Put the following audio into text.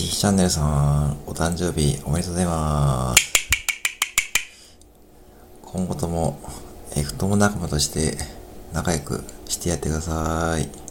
ちひチャンネルさん、お誕生日おめでとうございます。今後とも、えー、太も仲間として仲良くしてやってください。